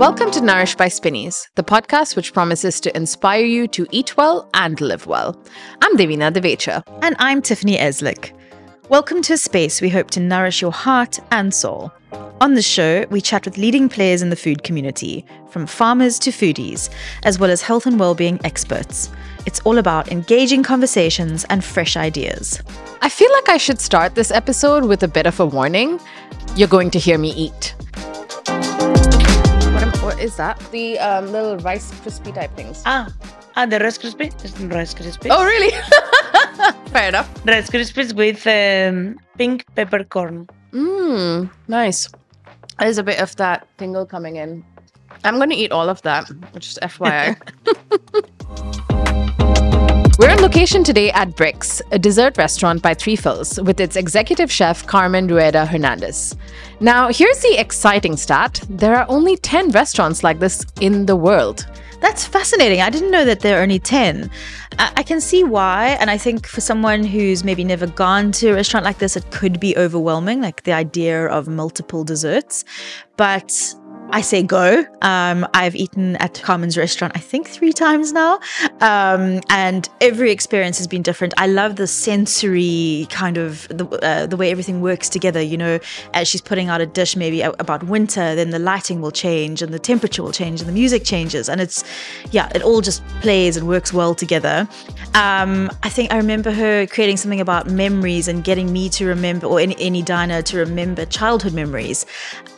Welcome to Nourish by Spinneys, the podcast which promises to inspire you to eat well and live well. I'm Devina Divecha. And I'm Tiffany Eslick. Welcome to a space we hope to nourish your heart and soul. On the show, we chat with leading players in the food community, from farmers to foodies, as well as health and well-being experts. It's all about engaging conversations and fresh ideas. I feel like I should start this episode with a bit of a warning. You're going to hear me eat. What, am, what is that? The um, little rice crispy type things. Ah, ah, the Rice crispy. It's Rice Krispies. Oh, really? Fair enough. Rice Krispies with um, pink peppercorn. Mmm, nice. There's a bit of that tingle coming in. I'm going to eat all of that, just FYI. We're on location today at Brix, a dessert restaurant by Three with its executive chef Carmen Rueda Hernandez. Now, here's the exciting stat there are only 10 restaurants like this in the world. That's fascinating. I didn't know that there are only 10. I, I can see why. And I think for someone who's maybe never gone to a restaurant like this, it could be overwhelming, like the idea of multiple desserts. But I say go. Um, I've eaten at Carmen's restaurant, I think three times now. Um, and every experience has been different. I love the sensory kind of the, uh, the way everything works together. You know, as she's putting out a dish maybe about winter, then the lighting will change and the temperature will change and the music changes. And it's, yeah, it all just plays and works well together. Um, I think I remember her creating something about memories and getting me to remember, or any, any diner to remember childhood memories.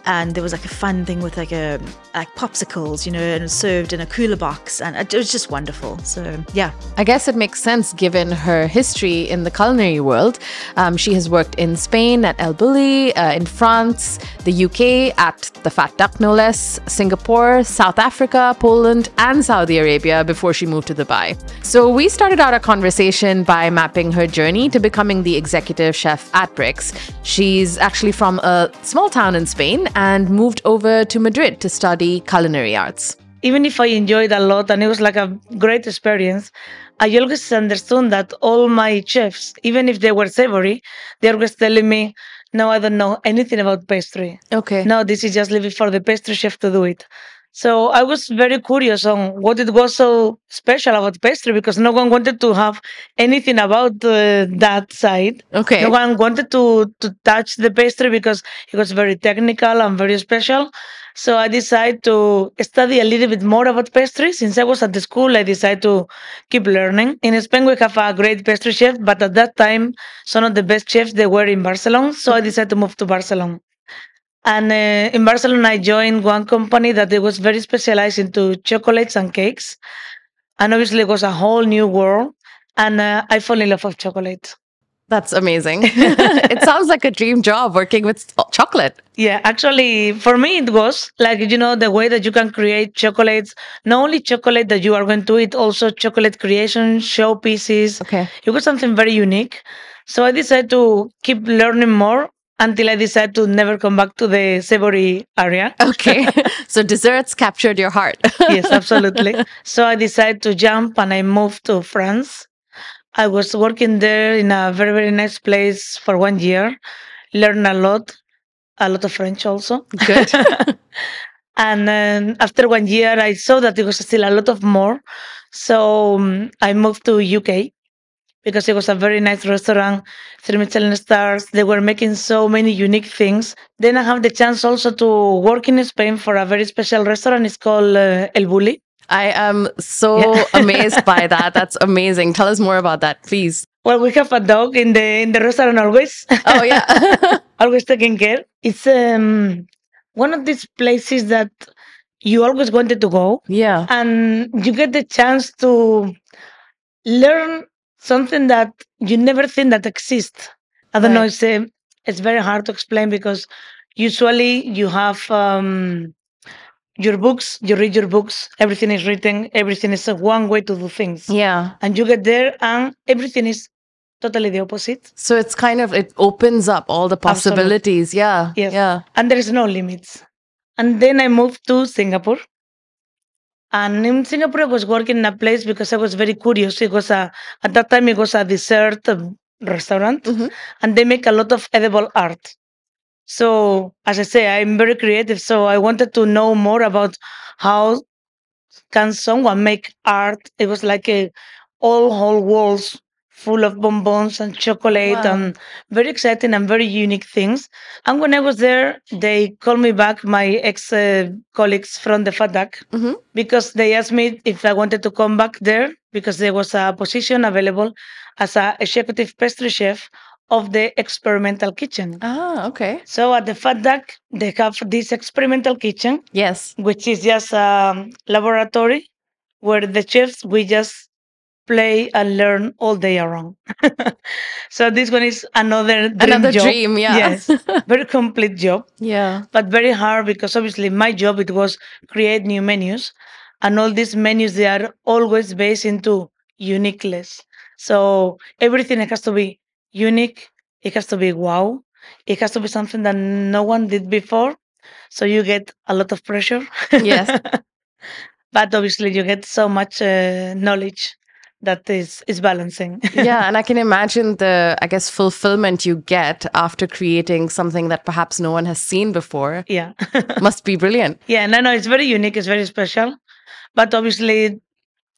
And there was like a fun thing with like a like popsicles, you know, and served in a cooler box, and it was just wonderful. So yeah, I guess it makes sense given her history in the culinary world. Um, she has worked in Spain at El Bulli, uh, in France, the UK at the Fat Duck, no less, Singapore, South Africa, Poland, and Saudi Arabia before she moved to Dubai. So we started out our conversation by mapping her journey to becoming the executive chef at Brix. She's actually from a small town in Spain and moved over to Madrid to study culinary arts. Even if I enjoyed a lot and it was like a great experience, I always understood that all my chefs, even if they were savory, they're always telling me, no, I don't know anything about pastry. Okay. No, this is just leaving for the pastry chef to do it. So I was very curious on what it was so special about pastry because no one wanted to have anything about uh, that side. Okay. No one wanted to to touch the pastry because it was very technical and very special. So I decided to study a little bit more about pastry. Since I was at the school, I decided to keep learning. In Spain, we have a great pastry chef, but at that time, some of the best chefs they were in Barcelona. So I decided to move to Barcelona. And uh, in Barcelona, I joined one company that was very specialized into chocolates and cakes. And obviously, it was a whole new world. And uh, I fell in love with chocolate. That's amazing. it sounds like a dream job working with chocolate. Yeah, actually, for me, it was like, you know, the way that you can create chocolates, not only chocolate that you are going to eat, also chocolate creation, showpieces. Okay. It was something very unique. So I decided to keep learning more until I decided to never come back to the savory area. Okay. so desserts captured your heart. yes, absolutely. So I decided to jump and I moved to France. I was working there in a very, very nice place for one year, learned a lot, a lot of French also. Good. and then after one year, I saw that there was still a lot of more. So um, I moved to UK because it was a very nice restaurant, three Michelin stars. They were making so many unique things. Then I have the chance also to work in Spain for a very special restaurant. It's called uh, El Bulli. I am so yeah. amazed by that. That's amazing. Tell us more about that, please. Well, we have a dog in the in the restaurant always. Oh yeah, always taking care. It's um one of these places that you always wanted to go. Yeah, and you get the chance to learn something that you never think that exists. I don't right. know. It's uh, it's very hard to explain because usually you have um, your books, you read your books, everything is written, everything is one way to do things. Yeah. And you get there and everything is totally the opposite. So it's kind of it opens up all the possibilities. Absolutely. Yeah. Yes. Yeah. And there is no limits. And then I moved to Singapore. And in Singapore, I was working in a place because I was very curious. It was a at that time it was a dessert restaurant, mm-hmm. and they make a lot of edible art. So as I say, I'm very creative. So I wanted to know more about how can someone make art. It was like a all whole walls full of bonbons and chocolate Wow. and very exciting and very unique things. And when I was there, they called me back, my ex uh, colleagues from the Fat Duck, Mhm. because they asked me if I wanted to come back there because there was a position available as a executive pastry chef of the experimental kitchen. Ah, okay. So at the Fat Duck, they have this experimental kitchen, Yes. which is just a laboratory where the chefs we just play and learn all day around. so this one is another dream Another job. dream, yeah. Yes, very complete job, yeah. but very hard because obviously my job it was create new menus, and all these menus they are always based into uniqueness. So everything has to be unique. It has to be wow. It has to be something that no one did before. So you get a lot of pressure. Yes. but obviously you get so much uh, knowledge that is is balancing. yeah, and I can imagine the, I guess, fulfillment you get after creating something that perhaps no one has seen before. yeah. Must be brilliant. yeah, no, no, it's very unique, it's very special. But obviously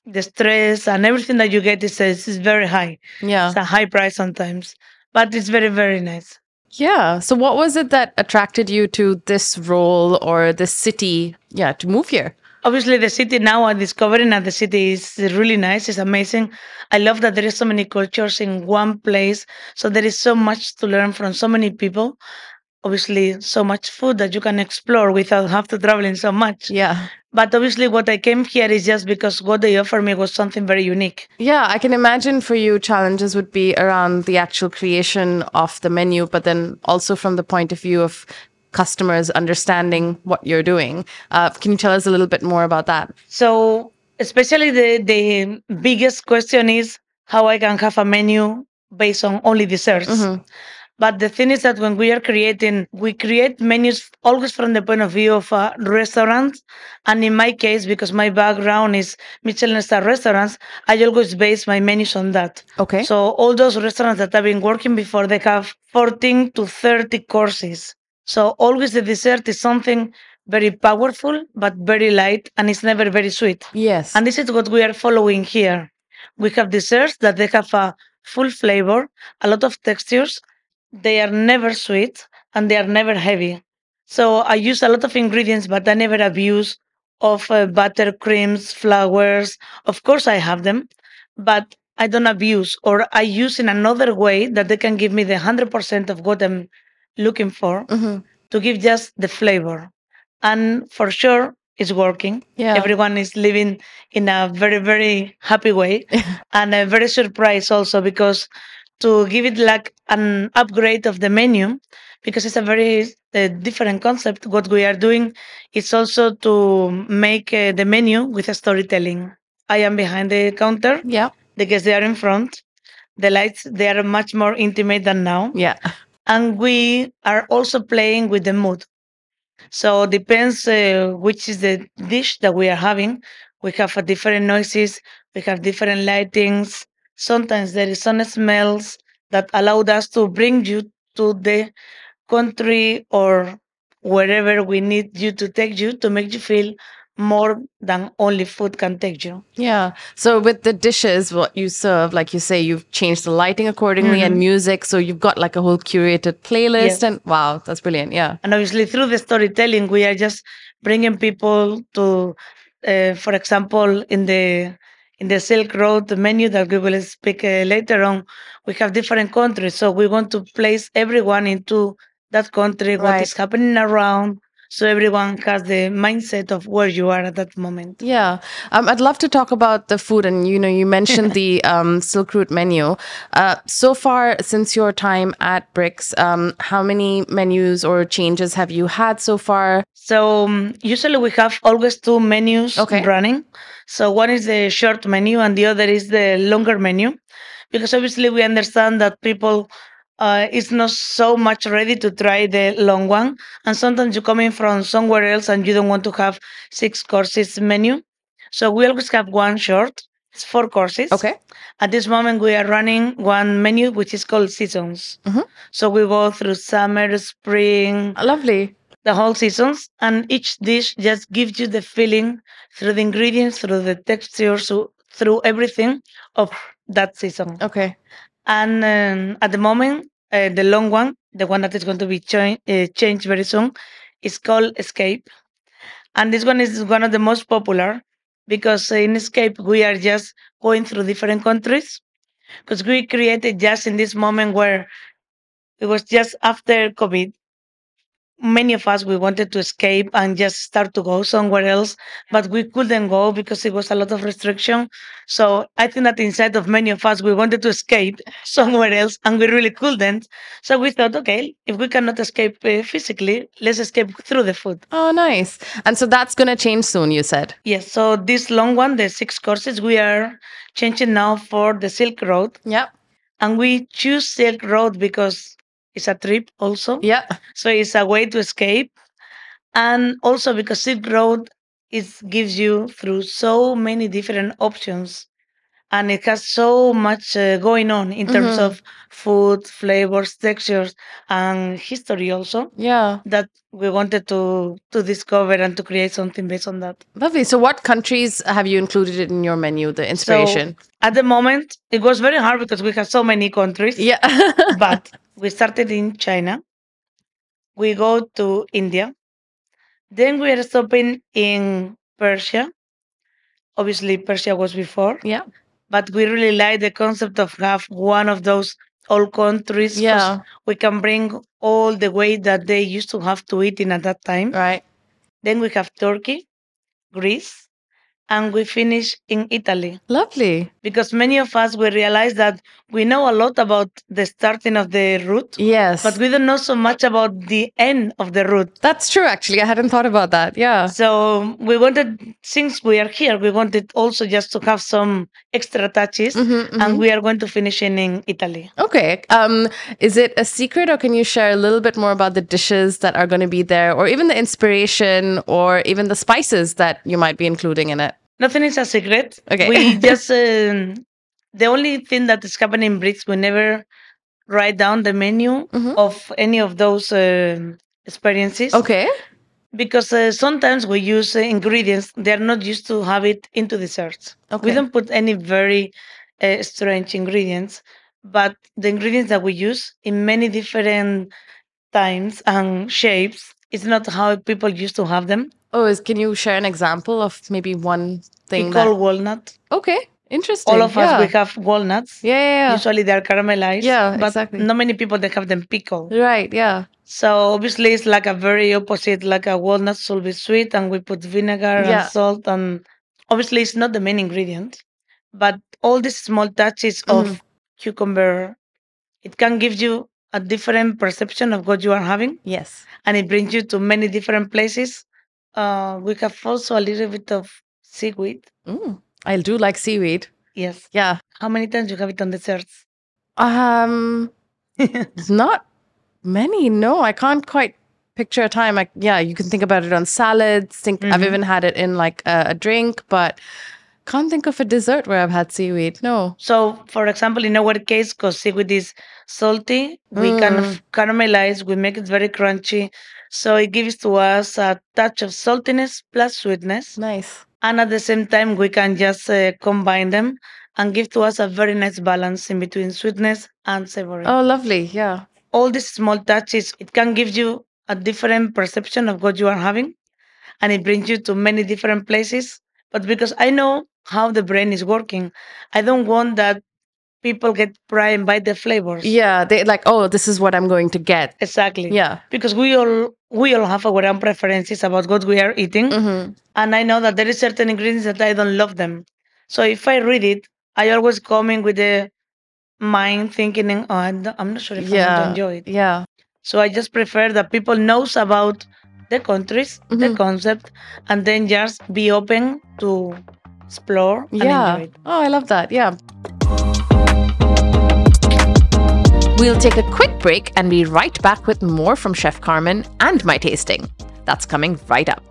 the stress and everything that you get is, is, is very high. Yeah. It's a high price sometimes. But it's very, very nice. Yeah. So, what was it that attracted you to this role or this city? Yeah, to move here. Obviously, the city now I'm discovering that the city is really nice. It's amazing. I love that there is so many cultures in one place. So there is so much to learn from so many people. Obviously, so much food that you can explore without have to traveling so much. Yeah. But obviously, what I came here is just because what they offer me was something very unique. Yeah, I can imagine for you challenges would be around the actual creation of the menu, but then also from the point of view of customers understanding what you're doing. Uh, can you tell us a little bit more about that? So, especially the the biggest question is how I can have a menu based on only desserts. Mhm. But the thing is that when we are creating, we create menus always from the point of view of a restaurant. And in my case, because my background is Michelin star restaurants, I always base my menus on that. Okay. So all those restaurants that I've been working before, they have 14 to 30 courses. So always the dessert is something very powerful, but very light, and it's never very sweet. yes. And this is what we are following here. We have desserts that they have a full flavor, a lot of textures. They are never sweet and they are never heavy. So I use a lot of ingredients, but I never abuse of uh, butter, creams, flours. Of course, I have them, but I don't abuse or I use in another way that they can give me the 100% of what I'm looking for Mhm. to give just the flavor. And for sure, it's working. Yeah. Everyone is living in a very, very happy way and a very surprised also because to give it like an upgrade of the menu, because it's a very uh, different concept, what we are doing is also to make uh, the menu with a storytelling. I am behind the counter, yeah. the guests they are in front. The lights they are much more intimate than now Yeah. and we are also playing with the mood. So depends uh, which is the dish that we are having. We have a different noises. We have different lightings. Sometimes there is some smells that allowed us to bring you to the country or wherever we need you to take you to make you feel more than only food can take you. Yeah. So with the dishes, what you serve, like you say, you've changed the lighting accordingly and music. So you've got like a whole curated playlist. Yes. And wow, that's brilliant. Yeah. and obviously through the storytelling we are just bringing people to uh, for example in the in the silk road menu that we will speak uh, later on we have different countries so we want to place everyone into that country what Right. is happening around so everyone has the mindset of where you are at that moment Yeah, um, I'd love to talk about the food, and you know, you mentioned the um, Silk Route menu. Uh, so far, since your time at Brix, um, how many menus or changes have you had so far? So um, usually we have always two menus Okay. running. So one is the short menu and the other is the longer menu, because obviously we understand that people uh, is not so much ready to try the long one, and sometimes you come in from somewhere else and you don't want to have six courses menu. So we always have one short. It's four courses. Okay. At this moment, we are running one menu which is called seasons. Mhm. So we go through summer, spring, Lovely. The whole seasons, and each dish just gives you the feeling through the ingredients, through the textures, so through everything of that season. Okay. And um, at the moment, uh, the long one, the one that is going to be choi- uh, changed very soon, is called Escape. And this one is one of the most popular because in Escape, we are just going through different countries. Because we created just in this moment where it was just after COVID. Many of us we wanted to escape and just start to go somewhere else, but we couldn't go because it was a lot of restriction. So I think that inside of many of us we wanted to escape somewhere else and we really couldn't. So we thought, okay, if we cannot escape uh, physically, let's escape through the food. Oh, nice. And so that's going to change soon, you said. Yes. So this long one, the six courses, we are changing now for the Silk Road, Yep. and we choose Silk Road because it's a trip also. Yeah. So it's a way to escape. And also because Silk Road it gives you through so many different options. And it has so much uh, going on in terms Mhm. of food, flavors, textures, and history also Yeah. that we wanted to to discover and to create something based on that. Lovely. So, what countries have you included in your menu, the inspiration? At the moment, it was very hard because we have so many countries. yeah. but we started in China. We go to India. Then we are stopping in Persia. Obviously, Persia was before, yeah. but we really like the concept of have one of those old countries. Yeah. we can bring all the way that they used to have to eat in at that time. Right. Then we have Turkey, Greece, and we finish in Italy Lovely. because many of us we realize that we know a lot about the starting of the route Yes. but we don't know so much about the end of the route. That's true, actually. I hadn't thought about that. Yeah. So we wanted, since we are here, we wanted also just to have some extra touches, Mhm, mhm. and we are going to finish in, in Italy. Okay. Um, is it a secret, or can you share a little bit more about the dishes that are going to be there, or even the inspiration, or even the spices that you might be including in it? Nothing is a secret. Okay. We just um, the only thing that is happening in Brix, we never write down the menu Mhm. of any of those um experiences. Okay. Because uh, sometimes we use uh, ingredients they are not used to have it into desserts. Okay. We don't put any very uh, strange ingredients, but the ingredients that we use in many different times and shapes is not how people used to have them. Oh, is, can you share an example of maybe one thing we that? call walnut. Okay. Interesting. All of yeah. us we have walnuts. Yeah, yeah, yeah. Usually they are caramelized. Yeah, but exactly. not many people that have them pickled. Right. Yeah. So obviously it's like a very opposite, like a walnut should be sweet and we put vinegar Yeah. and salt and obviously it's not the main ingredient. But all these small touches of Mhm. cucumber, it can give you a different perception of what you are having Yes. and it brings you to many different places. Uh, we have also a little bit of seaweed. Mm. I do like seaweed. Yes. Yeah. How many times you have it on desserts? Um, not many. No, I can't quite picture a time. Like, yeah, you can think about it on salads. Think I've Mhm. even had it in like a, a drink, but can't think of a dessert where I've had seaweed. No. So, for example, in our case, because seaweed is salty, we kind Mm. of caramelize, we make it very crunchy. So, it gives to us a touch of saltiness plus sweetness. Nice. And at the same time, we can just uh, combine them and give to us a very nice balance in between sweetness and savory. Oh, lovely. Yeah. All these small touches, it can give you a different perception of what you are having. And it brings you to many different places. But because I know how the brain is working, I don't want that people get primed by the flavors. Yeah. They like, oh, this is what I'm going to get. Exactly. Yeah. Because we all we all have our own preferences about what we are eating. hmm And I know that there is certain ingredients that I don't love them. So if I read it, I always come in with the mind thinking, oh, I'm not sure if I'm going to enjoy it. Yeah. So I just prefer that people knows about the countries, the Mhm. concept, and then just be open to explore and Yeah. enjoy it. Oh, I love that. Yeah. We'll take a quick break and be right back with more from Chef Carmen and my tasting. That's coming right up.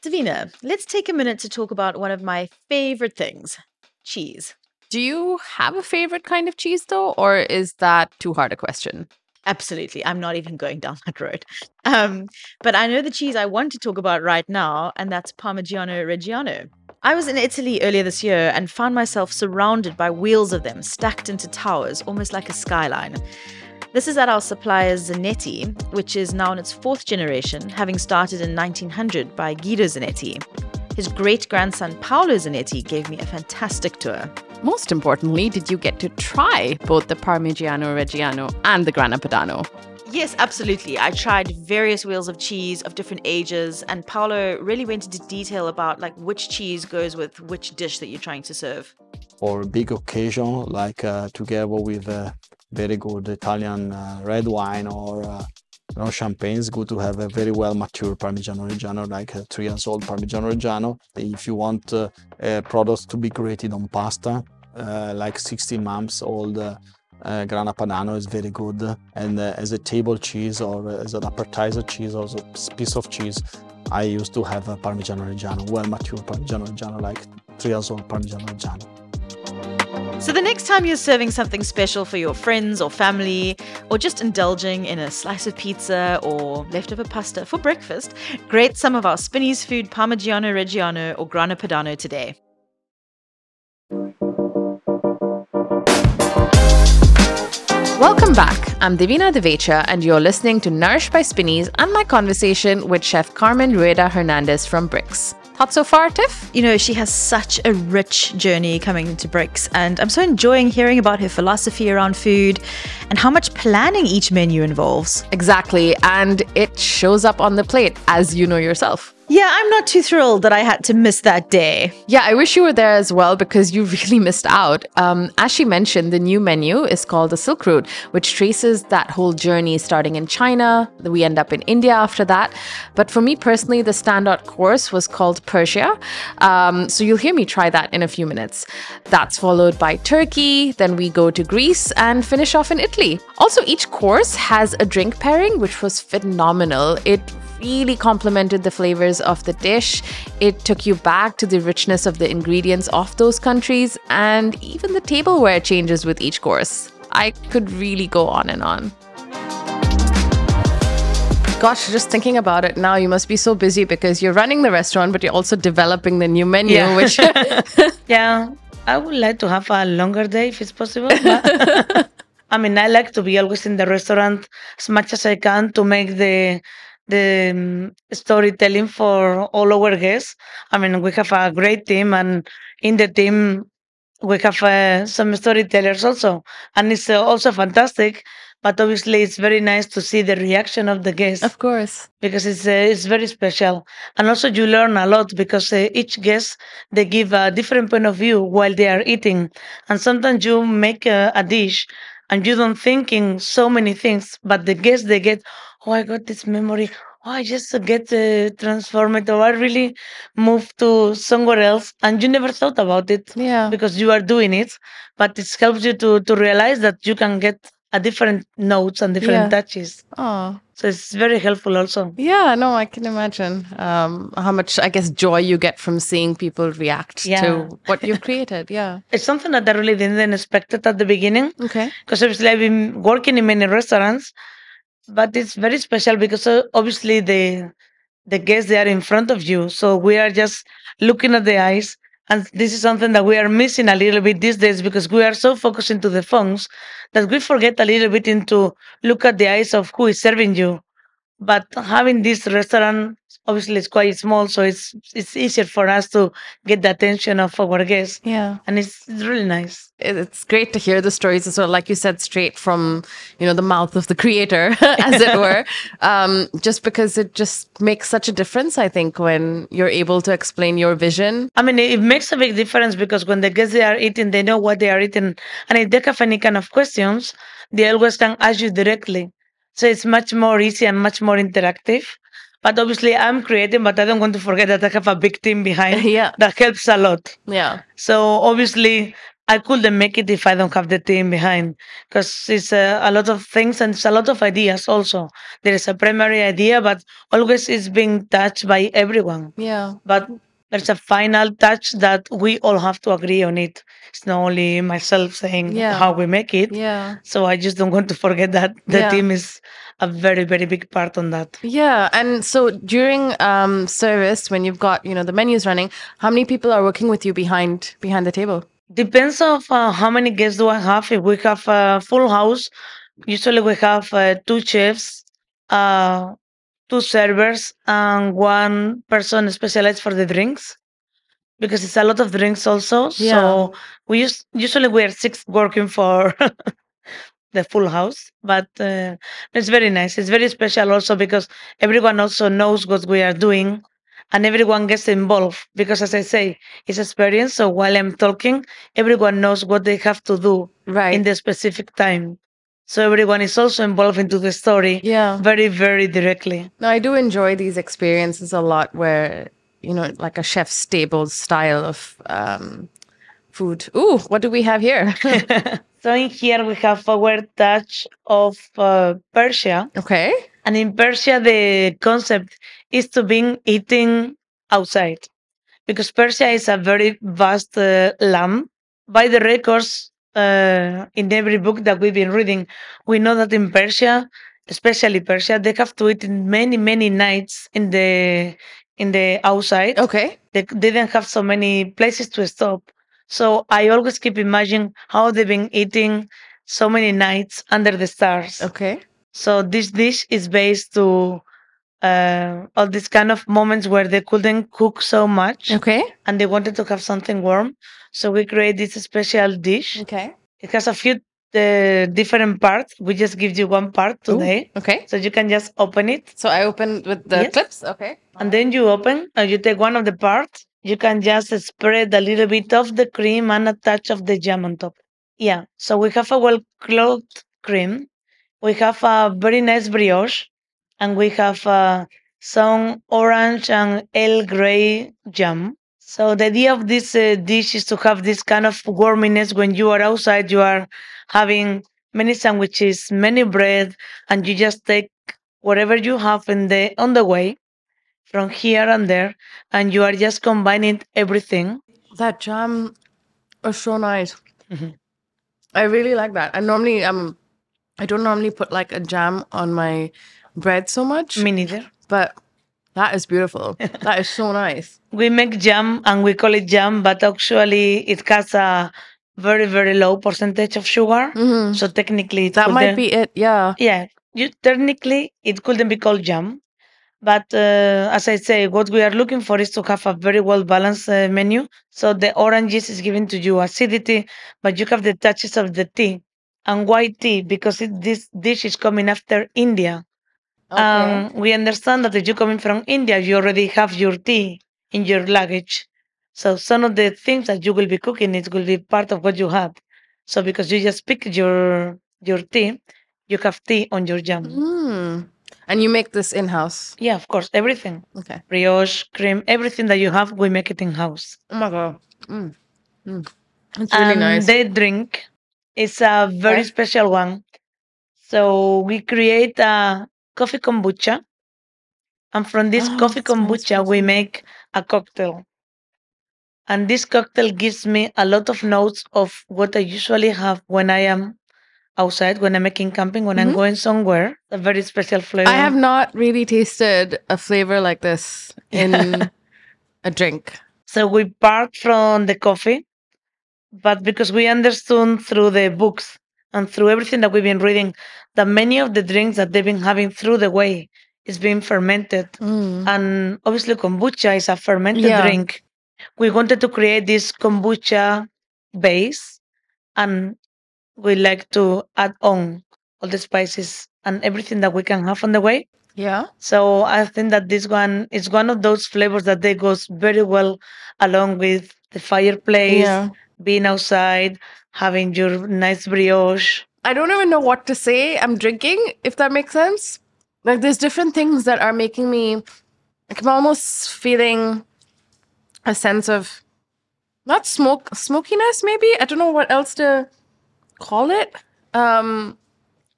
Devina, let's take a minute to talk about one of my favorite things cheese. Do you have a favorite kind of cheese though, or is that too hard a question? Absolutely. I'm not even going down that road. Um, but I know the cheese I want to talk about right now, and that's Parmigiano Reggiano. I was in Italy earlier this year and found myself surrounded by wheels of them stacked into towers, almost like a skyline. This is at our supplier Zanetti, which is now in its fourth generation, having started in 1900 by Guido Zanetti. His great grandson Paolo Zanetti gave me a fantastic tour. Most importantly, did you get to try both the Parmigiano Reggiano and the Grana Padano? Yes, absolutely. I tried various wheels of cheese of different ages, and Paolo really went into detail about like which cheese goes with which dish that you're trying to serve. For a big occasion, like uh, together with a very good Italian uh, red wine or uh, you know, champagne, it's good to have a very well mature Parmigiano Reggiano, like a three years old Parmigiano Reggiano. If you want uh, products to be created on pasta, uh, like 16 months old uh, Grana Padano is very good. And uh, as a table cheese or as an appetizer cheese or as a piece of cheese, I used to have a Parmigiano Reggiano, well mature Parmigiano Reggiano, like three years old Parmigiano Reggiano. So, the next time you're serving something special for your friends or family, or just indulging in a slice of pizza or leftover pasta for breakfast, grate some of our Spinneys food Parmigiano Reggiano or Grana Padano today. Welcome back. I'm Devina Divecha, and you're listening to Nourish by Spinneys and my conversation with Chef Carmen Rueda Hernandez from Brix. Thoughts so far, Tiff? You know, she has such a rich journey coming to Brix, and I'm so enjoying hearing about her philosophy around food and how much planning each menu involves. Exactly, and it shows up on the plate, as you know yourself. Yeah, I'm not too thrilled that I had to miss that day. Yeah, I wish you were there as well because you really missed out. Um, as she mentioned, the new menu is called the Silk Route, which traces that whole journey starting in China. We end up in India after that. But for me personally, the standout course was called Persia. Um, so you'll hear me try that in a few minutes. That's followed by Turkey, then we go to Greece and finish off in Italy. Also, each course has a drink pairing, which was phenomenal. It really complemented the flavors of the dish. It took you back to the richness of the ingredients of those countries, and even the tableware changes with each course. I could really go on and on. Gosh, just thinking about it now, you must be so busy because you're running the restaurant, but you're also developing the new menu, Yeah. which Yeah, I would like to have a longer day if it's possible. But I mean, I like to be always in the restaurant as much as I can to make the the um, storytelling for all our guests. I mean, we have a great team, and in the team we have uh, some storytellers also, and it's uh, also fantastic. But obviously, it's very nice to see the reaction of the guests of course. because it's uh, it's very special and also you learn a lot because uh, each guest they give a different point of view while they are eating and sometimes you make a, a dish and you don't think in so many things but the guests they get oh i got this memory oh i just get uh, transformed or i really moved to somewhere else and you never thought about it Yeah. because you are doing it but it helps you to to realize that you can get a different notes and different Yeah. touches Oh, so it's very helpful also yeah, no, I can imagine um, how much, I guess, joy you get from seeing people react Yeah. to what you've created. Yeah. it's something that I really didn't expect it at the beginning Okay. because obviously I've been working in many restaurants, but it's very special because uh, obviously the the guests they are in front of you, so we are just looking at the eyes, and this is something that we are missing a little bit these days because we are so focused into the phones that we forget a little bit into look at the eyes of who is serving you. But having this restaurant, obviously it's quite small, so it's it's easier for us to get the attention of our guests, Yeah. and it's, it's really nice. it's great to hear the stories as well like you said straight from you know the mouth of the creator as it were um, just because it just makes such a difference i think when you're able to explain your vision I mean, it makes a big difference because when the guests they are eating, they know what they are eating, and if they have any kind of questions, they always can ask you directly. So it's much more easy and much more interactive. But obviously, I'm creating, but I don't want to forget that I have a big team behind yeah that helps a lot. yeah So obviously, I couldn't make it if I don't have the team behind because it's uh, a lot of things and it's a lot of ideas also. There is a primary idea, but always it's being touched by everyone. Yeah. But there's a final touch that we all have to agree on it. It's not only myself saying Yeah. how we make it. Yeah. So I just don't want to forget that the Yeah. team is a very, very big part on that. Yeah, and so during um, service, when you've got you know the menus running, how many people are working with you behind behind the table? Depends of uh, how many guests do I have. If we have a full house, usually we have uh, two chefs, uh, two servers, and one person specialized for the drinks, because it's a lot of drinks also. Yeah. So we use, usually we are six working for the full house, but uh, it's very nice. It's very special also because everyone also knows what we are doing. And everyone gets involved because, as I say, it's experience. So while I'm talking, everyone knows what they have to do Right. in the specific time. So everyone is also involved into the story yeah. very, very directly. No, I do enjoy these experiences a lot, where you know, like a chef's table style of um, food. Ooh, what do we have here? So in here we have our touch of uh, Persia. okay. And in Persia, the concept is to be eating outside because Persia is a very vast uh, land. By the records uh, in every book that we've been reading, we know that in Persia, especially Persia, they have to eat in many, many nights in the in the outside. Okay. They they didn't have so many places to stop. So I always keep imagining how they've been eating so many nights under the stars. Okay. So this dish is based to uh, all these kind of moments where they couldn't cook so much Okay. and they wanted to have something warm. So we create this special dish. Okay. It has a few uh, different parts. We just give you one part Ooh, today, Okay. so you can just open it So I open with the Yes. clips. Okay. and then you open and you take one of the parts. You can just spread a little bit of the cream and a touch of the jam on top. Yeah. So we have a well clothed cream. We have a very nice brioche, and we have uh, some orange and Earl Grey jam. So the idea of this uh, dish is to have this kind of warminess when you are outside. You are having many sandwiches, many bread, and you just take whatever you have in the on the way from here and there, and you are just combining everything. That jam was so nice. Mhm. I really like that. I normally um I don't normally put like a jam on my bread so much, Me neither. but that is beautiful. that is so nice. We make jam and we call it jam, but actually it has a very very low percentage of sugar. Mhm. So technically, That might be it. Yeah. yeah. You technically it couldn't be called jam, but uh, as I say, what we are looking for is to have a very well balanced uh, menu. So the oranges is giving to you acidity, but you have the touches of the tea and white tea because it, this dish is coming after India. Okay. Um, we understand that if you're coming from India, you already have your tea in your luggage. So some of the things that you will be cooking, it will be part of what you have. So because you just pick your your tea, you have tea on your jam. Mm. And you make this in house. Yeah, of course, everything. Okay. Brioche, cream, everything that you have, we make it in house. Oh my god. Mm. Mm. It's really and nice. the drink is a very Okay. special one. So we create a coffee kombucha. And from this Oh, coffee kombucha, we make a cocktail. And this cocktail gives me a lot of notes of what I usually have when I am outside, when I'm making camping, when I'm Mhm. going somewhere. A very special flavor. I have not really tasted a flavor like this in a drink. So we part from the coffee, but because we understood through the books and through everything that we've been reading that many of the drinks that they've been having through the way is being fermented. Mm. And obviously kombucha is a fermented Yeah. drink. We wanted to create this kombucha base and we like to add on all the spices and everything that we can have on the way. Yeah. So I think that this one is one of those flavors that they goes very well along with the fireplace, Yeah. being outside, having your nice brioche. I don't even know what to say. I'm drinking, if that makes sense. Like there's different things that are making me like I'm almost feeling a sense of not smoke smokiness maybe i don't know what else to call it um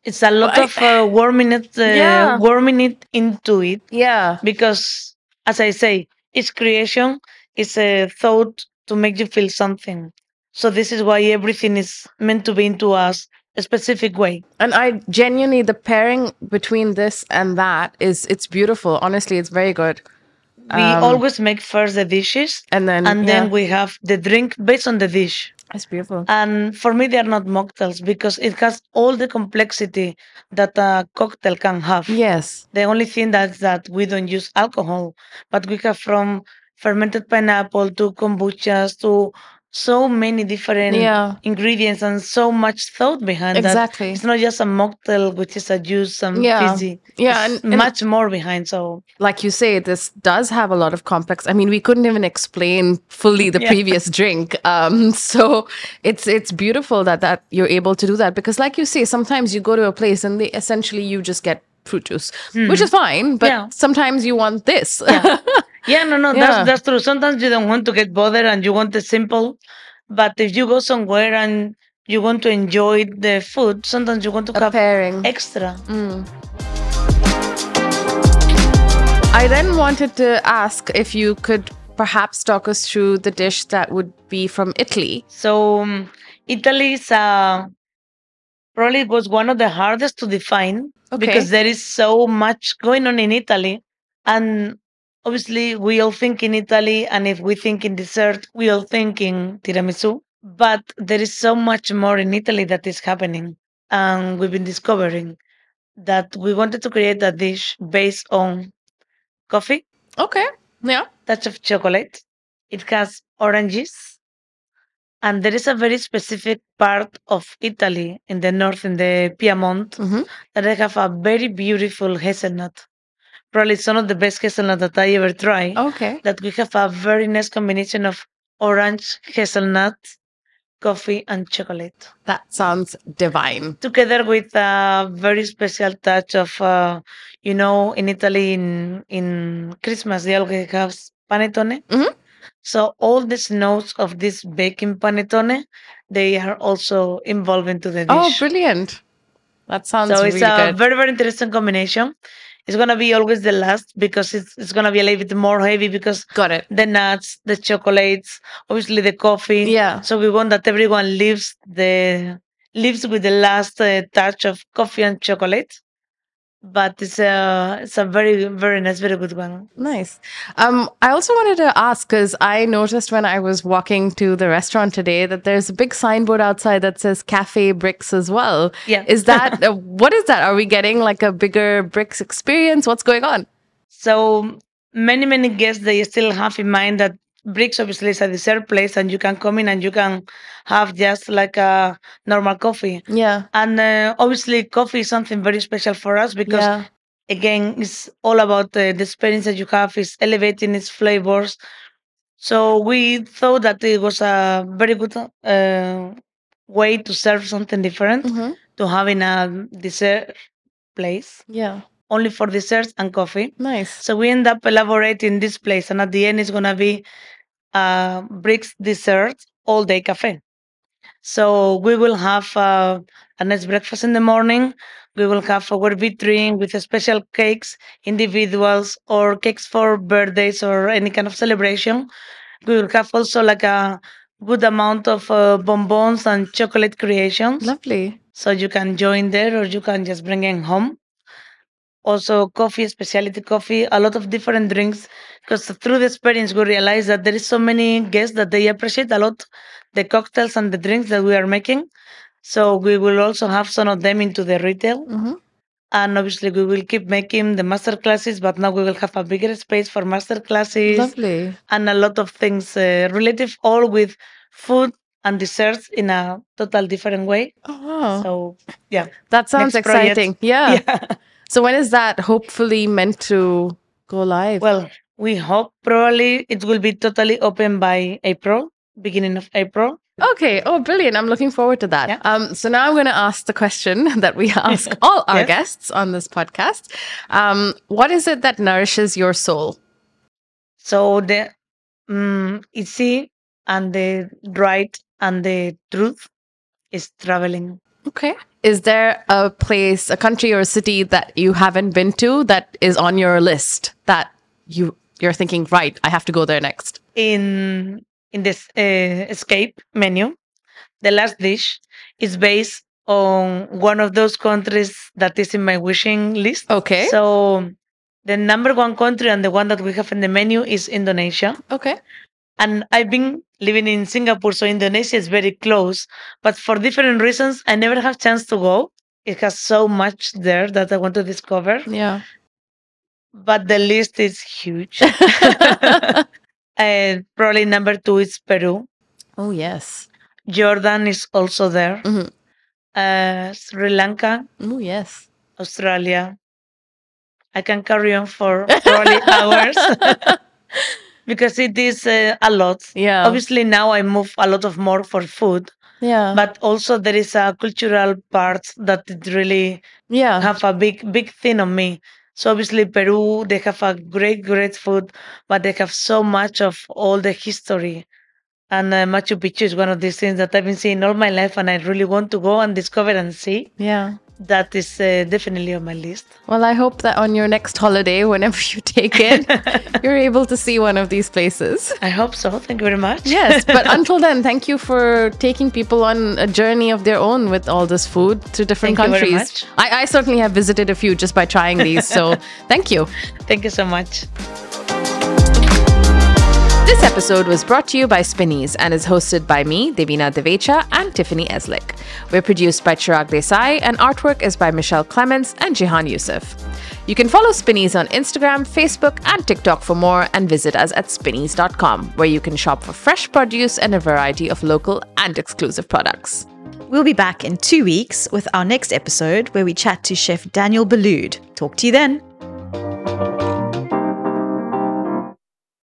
It's a lot I- of uh, warming it, uh, Yeah. warming it into it yeah because, as I say, each creation is a thought to make you feel something. So this is why everything is meant to be into us a specific way. and i genuinely the pairing between this and that is it's beautiful honestly it's very good We Um, always make first the dishes, and then and then we have the drink based on the dish. it's beautiful And for me, they are not mocktails because it has all the complexity that a cocktail can have. yes The only thing that's that we don't use alcohol, but we have from fermented pineapple to kombuchas to so many different yeah ingredients and so much thought behind that. exactly It's not just a mocktail, which is a juice and Yeah. fizzy. yeah and, and much more behind. So like you say, this does have a lot of complex. I mean, we couldn't even explain fully the Yeah. previous drink. Um, so it's it's beautiful that that you're able to do that because, like you say, sometimes you go to a place and they essentially you just get fruit juice, which is fine. But. Yeah. sometimes you want this. Yeah. Yeah, no, no, Yeah. that's that's true. Sometimes you don't want to get bothered and you want it simple. But if you go somewhere and you want to enjoy the food, sometimes you want to a have pairing. extra. Mm. I then wanted to ask if you could perhaps talk us through the dish that would be from Italy. So um, Italy is uh, probably it was one of the hardest to define Okay. because there is so much going on in Italy, and obviously we all think in Italy, and if we think in dessert, we all think in tiramisu. But there is so much more in Italy that is happening, and we've been discovering that we wanted to create a dish based on coffee, Okay. Yeah. touch of chocolate. It has oranges. And there is a very specific part of Italy in the north, in the Piedmont, hmm that they have a very beautiful hazelnut. Probably some of the best hazelnut that I ever tried. Okay. That we have a very nice combination of orange, hazelnut, coffee, and chocolate. That sounds divine. Together with a very special touch of, uh, you know, in Italy, in, in Christmas, they always have panettone. Mhm. So all these notes of this baking panettone, they are also involved into the dish. Oh, brilliant. That sounds so really it's a good. very very interesting combination. It's gonna be always the last because it's it's gonna be a little bit more heavy because Got it. the nuts, the chocolates, obviously the coffee. Yeah. So we want that everyone leaves the leaves with the last uh, touch of coffee and chocolate. But it's a it's a very very nice, very good one. Nice. Um, I also wanted to ask because I noticed when I was walking to the restaurant today that there's a big signboard outside that says Cafe Brix as well. Yeah. Is that uh, what is that? Are we getting like a bigger Brix experience? What's going on? So many many guests they still have in mind that Brix obviously is a dessert place and you can come in and you can have just like a normal coffee. Yeah. And uh, obviously, coffee is something very special for us because, yeah. again, it's all about uh, the experience that you have, is elevating its flavors. So we thought that it was a very good uh, way to serve something different hmm to have in a dessert place, Yeah. only for desserts and coffee. Nice. So we end up elaborating this place, and at the end, it's gonna be uh, Brix Dessert All Day Cafe. So we will have uh, a nice breakfast in the morning. We will have our vitrine with special cakes, individuals, or cakes for birthdays or any kind of celebration. We will have also like a good amount of uh, bonbons and chocolate creations. Lovely. So you can join there or you can just bring it home. Also, coffee, specialty coffee, a lot of different drinks. Because through the experience, we realized that there is so many guests that they appreciate a lot the cocktails and the drinks that we are making. So we will also have some of them into the retail. hmm And obviously, we will keep making the master classes, but now we will have a bigger space for master classes Lovely. and a lot of things uh, relative, all with food and desserts in a total different way. Oh, wow. So, yeah. that sounds next project. exciting. Yeah. yeah. So when is that hopefully meant to go live? Well, we hope probably it will be totally open by April, beginning of April. Okay. Oh, brilliant. I'm looking forward to that. Yeah. Um, so now I'm going to ask the question that we ask all our Yes. guests on this podcast. Um, what is it that nourishes your soul? So the um, Itzy and the right and the truth is traveling. Okay. Is there a place, a country or a city that you haven't been to that is on your list that you you're thinking, right, I have to go there next? In in this uh, escape menu, the last dish is based on one of those countries that is in my wishing list. Okay. So the number one country and the one that we have in the menu is Indonesia. okay. And I've been living in Singapore, so Indonesia is very close. But for different reasons, I never have chance to go. It has so much there that I want to discover. Yeah. But the list is huge. and probably number two is Peru. oh yes. Jordan is also there. Mhm. Uh, Sri Lanka, Oh yes. Australia. I can carry on for probably hours because it is uh, a lot. Yeah. Obviously, now I move a lot of more for food, Yeah. but also there is a cultural part that it really yeah. have a big, big thing on me. So obviously, Peru they have a great, great food, but they have so much of all the history. And uh, Machu Picchu is one of these things that I've been seeing all my life, and I really want to go and discover and see. yeah. That is uh, definitely on my list. Well, I hope that on your next holiday, whenever you take it, you're able to see one of these places. I hope so. Thank you very much. Yes, but until then, thank you for taking people on a journey of their own with all this food to different Thank you very countries. much. I, I certainly have visited a few just by trying these, so thank you. Thank you so much. This episode was brought to you by Spinneys and is hosted by me, Devina Divecha, and Tiffany Eslick. We're produced by Chirag Desai, and artwork is by Michelle Clements and Jihan Youssef. You can follow Spinneys on Instagram, Facebook, and TikTok for more, and visit us at spinneys.com, where you can shop for fresh produce and a variety of local and exclusive products. We'll be back in two weeks with our next episode where we chat to Chef Daniel Boulud. Talk to you then.